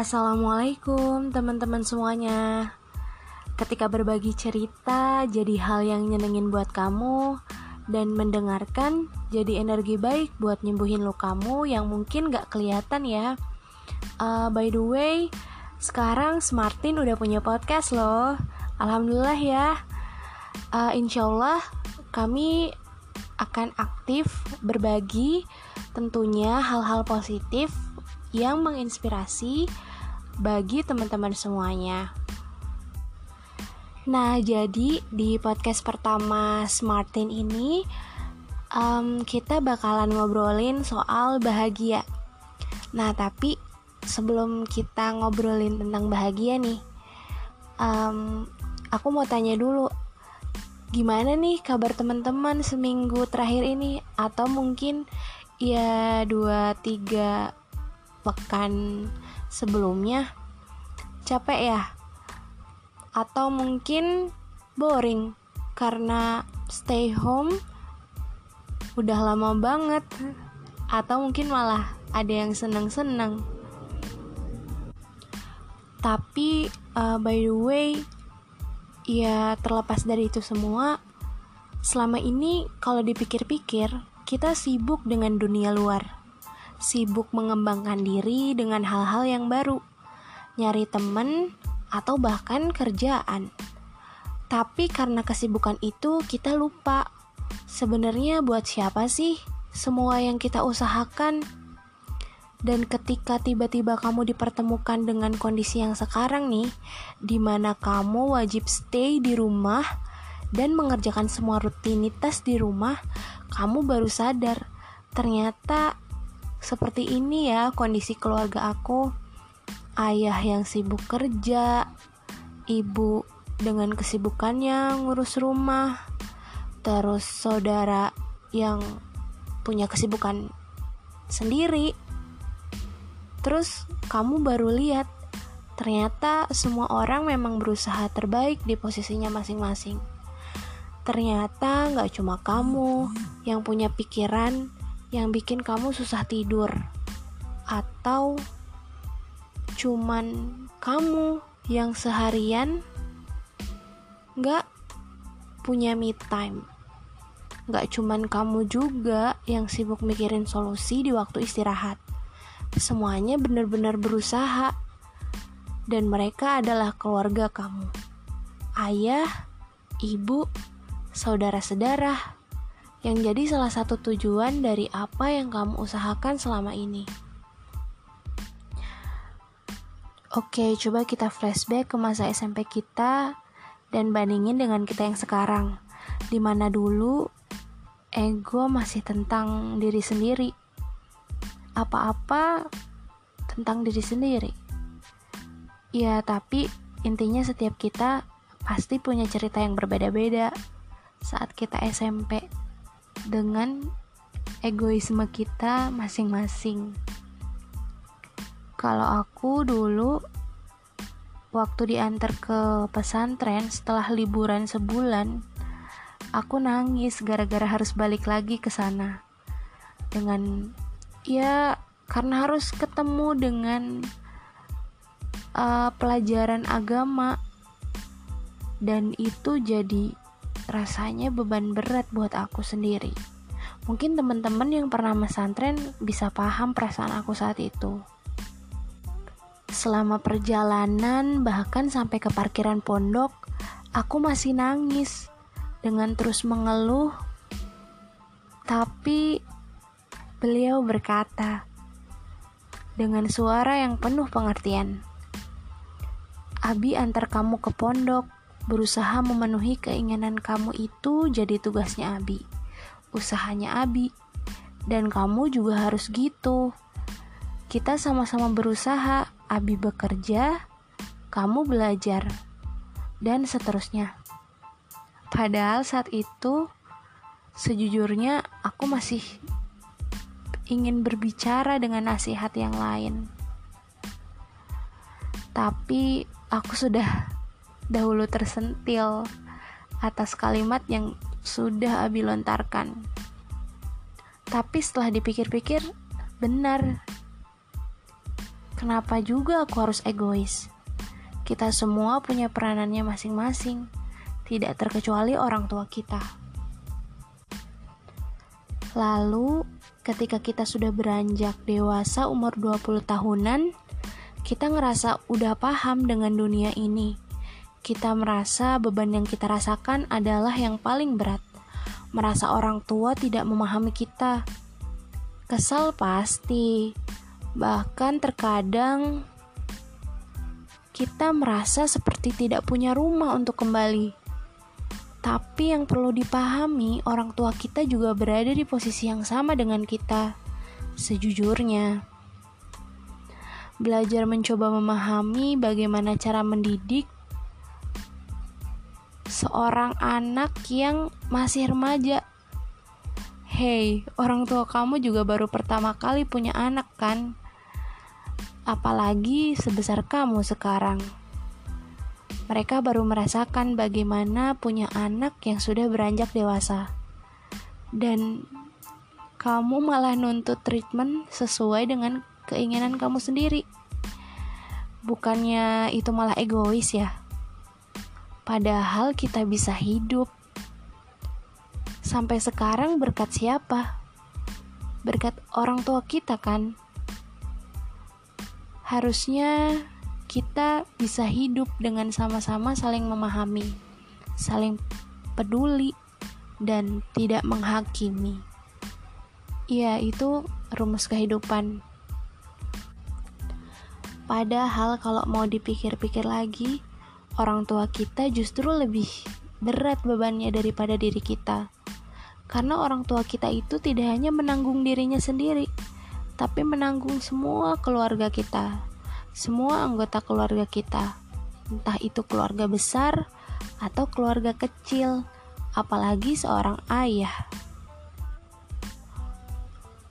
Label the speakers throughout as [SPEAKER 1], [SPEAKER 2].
[SPEAKER 1] Assalamualaikum teman-teman semuanya. Ketika berbagi cerita jadi hal yang nyenengin buat kamu Dan mendengarkan jadi energi baik buat nyembuhin lukamu yang mungkin gak kelihatan ya. Uh, By the way, sekarang Smartin udah punya podcast loh. Alhamdulillah ya. Uh, Insya Allah kami akan aktif berbagi tentunya hal-hal positif yang menginspirasi bagi teman-teman semuanya. Nah, jadi di podcast pertama Smartin ini um, kita bakalan ngobrolin soal bahagia. Nah, tapi sebelum kita ngobrolin tentang bahagia nih, um, aku mau tanya dulu, gimana nih kabar teman-teman seminggu terakhir ini? Atau mungkin ya dua tiga pekan sebelumnya. Capek ya? Atau mungkin boring? Karena stay home udah lama banget. Atau mungkin malah ada yang senang-senang. Tapi uh, by the way ya terlepas dari itu semua selama ini kalau dipikir-pikir kita sibuk dengan dunia luar sibuk mengembangkan diri dengan hal-hal yang baru, nyari temen, atau bahkan kerjaan. Tapi karena kesibukan itu, kita lupa sebenarnya buat siapa sih semua yang kita usahakan. Dan ketika tiba-tiba kamu dipertemukan dengan kondisi yang sekarang nih, di mana kamu wajib stay di rumah dan mengerjakan semua rutinitas di rumah, kamu baru sadar ternyata seperti ini ya kondisi keluarga aku. Ayah yang sibuk kerja, ibu dengan kesibukannya ngurus rumah, terus saudara yang punya kesibukan sendiri. Terus kamu baru lihat ternyata semua orang memang berusaha terbaik di posisinya masing-masing. Ternyata nggak cuma kamu yang punya pikiran yang bikin kamu susah tidur. Atau cuman kamu yang seharian nggak punya me time. Nggak cuman kamu juga yang sibuk mikirin solusi di waktu istirahat. Semuanya benar-benar berusaha. Dan mereka adalah keluarga kamu. Ayah ibu saudara-saudara yang jadi salah satu tujuan dari apa yang kamu usahakan selama ini. Oke, coba kita flashback ke masa SMP kita dan bandingin dengan kita yang sekarang. Di mana dulu ego masih tentang diri sendiri. Apa-apa tentang diri sendiri. Ya, tapi intinya setiap kita pasti punya cerita yang berbeda-beda saat kita SMP dengan egoisme kita masing-masing. Kalau aku dulu waktu diantar ke pesantren setelah liburan sebulan, aku nangis gara-gara harus balik lagi ke sana. Dengan ya karena harus ketemu dengan uh, pelajaran agama dan itu jadi rasanya beban berat buat aku sendiri. Mungkin teman-teman yang pernah mesantren bisa paham perasaan aku saat itu. Selama perjalanan, bahkan sampai ke parkiran pondok, aku masih nangis dengan terus mengeluh. Tapi beliau berkata dengan suara yang penuh pengertian, "Abi antar kamu ke pondok Berusaha memenuhi keinginan kamu itu jadi tugasnya Abi. Usahanya Abi. Dan kamu juga harus gitu. Kita sama-sama berusaha, Abi bekerja, kamu belajar, dan seterusnya. Padahal saat itu, sejujurnya aku masih ingin berbicara dengan nasihat yang lain. Tapi aku sudah dahulu tersentil atas kalimat yang sudah Abi lontarkan. Tapi setelah dipikir-pikir, benar. kenapa juga aku harus egois? Kita semua punya peranannya masing-masing, tidak terkecuali orang tua kita. Lalu, ketika kita sudah beranjak dewasa umur 20 tahunan, kita ngerasa udah paham dengan dunia ini. Kita merasa beban yang kita rasakan adalah yang paling berat. Merasa orang tua tidak memahami kita. Kesal pasti. Bahkan terkadang kita merasa seperti tidak punya rumah untuk kembali. Tapi yang perlu dipahami, orang tua kita juga berada di posisi yang sama dengan kita. Sejujurnya, belajar mencoba memahami bagaimana cara mendidik seorang anak yang masih remaja. Hei, orang tua kamu juga baru pertama kali punya anak, kan? Apalagi sebesar kamu sekarang. Mereka baru merasakan bagaimana punya anak yang sudah beranjak dewasa, dan kamu malah nuntut treatment sesuai dengan keinginan kamu sendiri. Bukannya itu malah egois, ya? Padahal kita bisa hidup. Sampai sekarang berkat siapa? Berkat orang tua kita kan? Harusnya kita bisa hidup dengan sama-sama saling memahami, saling peduli, dan tidak menghakimi. Ya, itu rumus kehidupan. Padahal kalau mau dipikir-pikir lagi, orang tua kita justru lebih berat bebannya daripada diri kita. Karena orang tua kita itu tidak hanya menanggung dirinya sendiri, tapi menanggung semua keluarga kita, semua anggota keluarga kita, entah itu keluarga besar atau keluarga kecil, apalagi seorang ayah.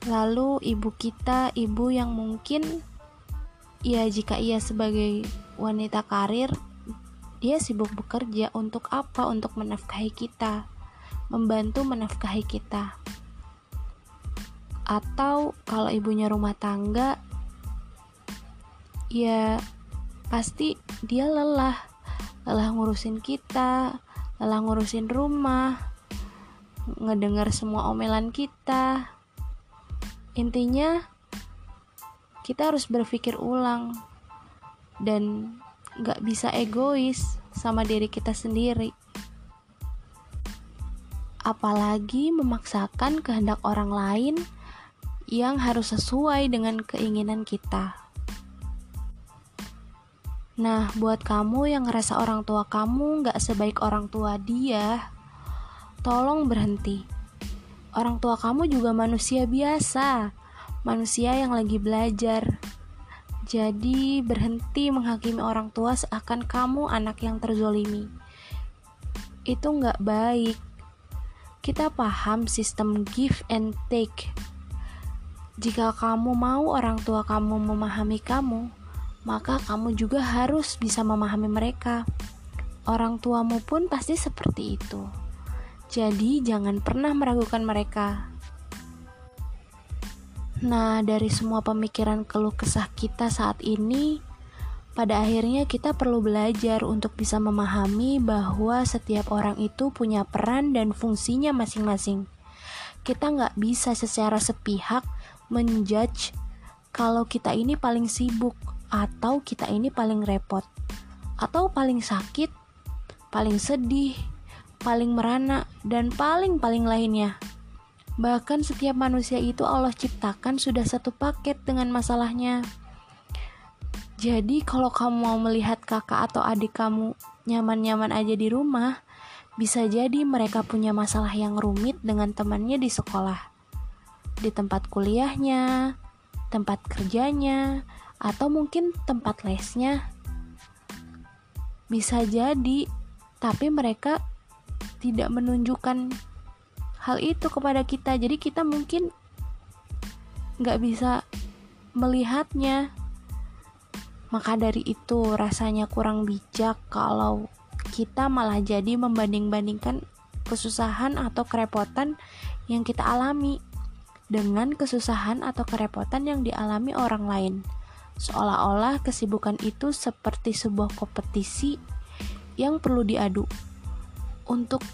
[SPEAKER 1] Lalu ibu kita, ibu yang mungkin ya jika ia sebagai wanita karir dia sibuk bekerja untuk apa? Untuk menafkahi kita, membantu menafkahi kita. Atau kalau ibunya rumah tangga, ya pasti dia lelah, lelah ngurusin kita, lelah ngurusin rumah, ngedengar semua omelan kita. Intinya, kita harus berpikir ulang dan gak bisa egois sama diri kita sendiri. Apalagi memaksakan kehendak orang lain yang harus sesuai dengan keinginan kita. Nah, buat kamu yang ngerasa orang tua kamu gak sebaik orang tua dia, tolong berhenti. Orang tua kamu juga manusia biasa, manusia yang lagi belajar jadi berhenti menghakimi orang tua seakan kamu anak yang terzolimi. Itu nggak baik. Kita paham sistem give and take. Jika kamu mau orang tua kamu memahami kamu, maka kamu juga harus bisa memahami mereka. Orang tuamu pun pasti seperti itu. Jadi, jangan pernah meragukan mereka. Nah, dari semua pemikiran keluh kesah kita saat ini, pada akhirnya kita perlu belajar untuk bisa memahami bahwa setiap orang itu punya peran dan fungsinya masing-masing. Kita nggak bisa secara sepihak menjudge kalau kita ini paling sibuk atau kita ini paling repot atau paling sakit, paling sedih, paling merana, dan paling-paling lainnya. Bahkan setiap manusia itu Allah ciptakan sudah satu paket dengan masalahnya. Jadi kalau kamu mau melihat kakak atau adik kamu nyaman-nyaman aja di rumah, bisa jadi mereka punya masalah yang rumit dengan temannya di sekolah, di tempat kuliahnya, tempat kerjanya, atau mungkin tempat lesnya. Bisa jadi, tapi mereka tidak menunjukkan hal itu kepada kita jadi kita mungkin nggak bisa melihatnya maka dari itu rasanya kurang bijak kalau kita malah jadi membanding-bandingkan kesusahan atau kerepotan yang kita alami dengan kesusahan atau kerepotan yang dialami orang lain. Seolah-olah kesibukan itu seperti sebuah kompetisi yang perlu diadu untuk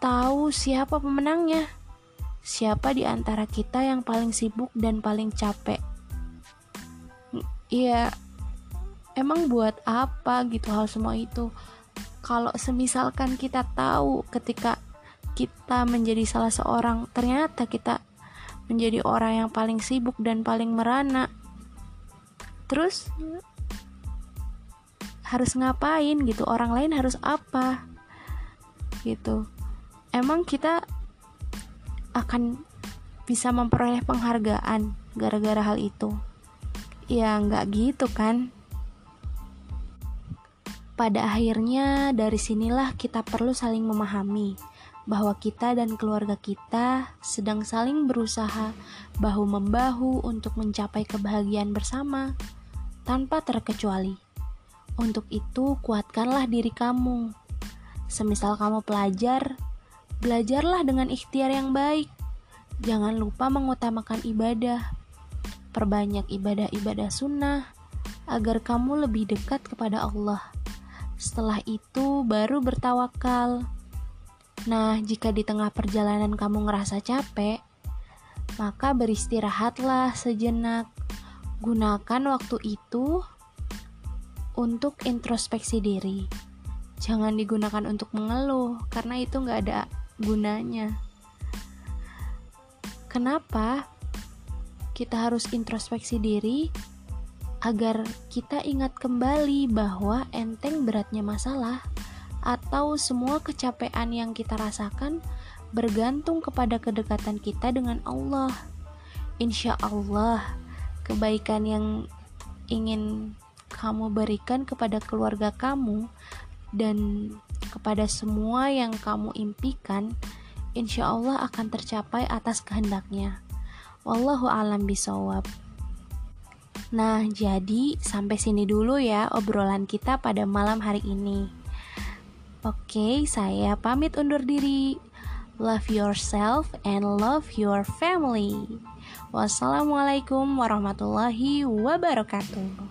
[SPEAKER 1] tahu siapa pemenangnya. Siapa di antara kita yang paling sibuk dan paling capek? Iya, emang buat apa gitu hal semua itu? Kalau semisalkan kita tahu ketika kita menjadi salah seorang, ternyata kita menjadi orang yang paling sibuk dan paling merana. Terus harus ngapain gitu? Orang lain harus apa? Gitu. Emang kita akan bisa memperoleh penghargaan gara-gara hal itu ya nggak gitu kan pada akhirnya dari sinilah kita perlu saling memahami bahwa kita dan keluarga kita sedang saling berusaha bahu-membahu untuk mencapai kebahagiaan bersama tanpa terkecuali. Untuk itu, kuatkanlah diri kamu. Semisal kamu pelajar, belajarlah dengan ikhtiar yang baik. Jangan lupa mengutamakan ibadah. Perbanyak ibadah-ibadah sunnah agar kamu lebih dekat kepada Allah. Setelah itu baru bertawakal. Nah, jika di tengah perjalanan kamu ngerasa capek, maka beristirahatlah sejenak. Gunakan waktu itu untuk introspeksi diri. Jangan digunakan untuk mengeluh, karena itu nggak ada gunanya. Kenapa kita harus introspeksi diri agar kita ingat kembali bahwa enteng beratnya masalah atau semua kecapean yang kita rasakan bergantung kepada kedekatan kita dengan Allah. Insya Allah, kebaikan yang ingin kamu berikan kepada keluarga kamu dan kepada semua yang kamu impikan insya Allah akan tercapai atas kehendaknya. Wallahu alam bisawab. Nah, jadi sampai sini dulu ya obrolan kita pada malam hari ini. Oke, saya pamit undur diri. Love yourself and love your family. Wassalamualaikum warahmatullahi wabarakatuh.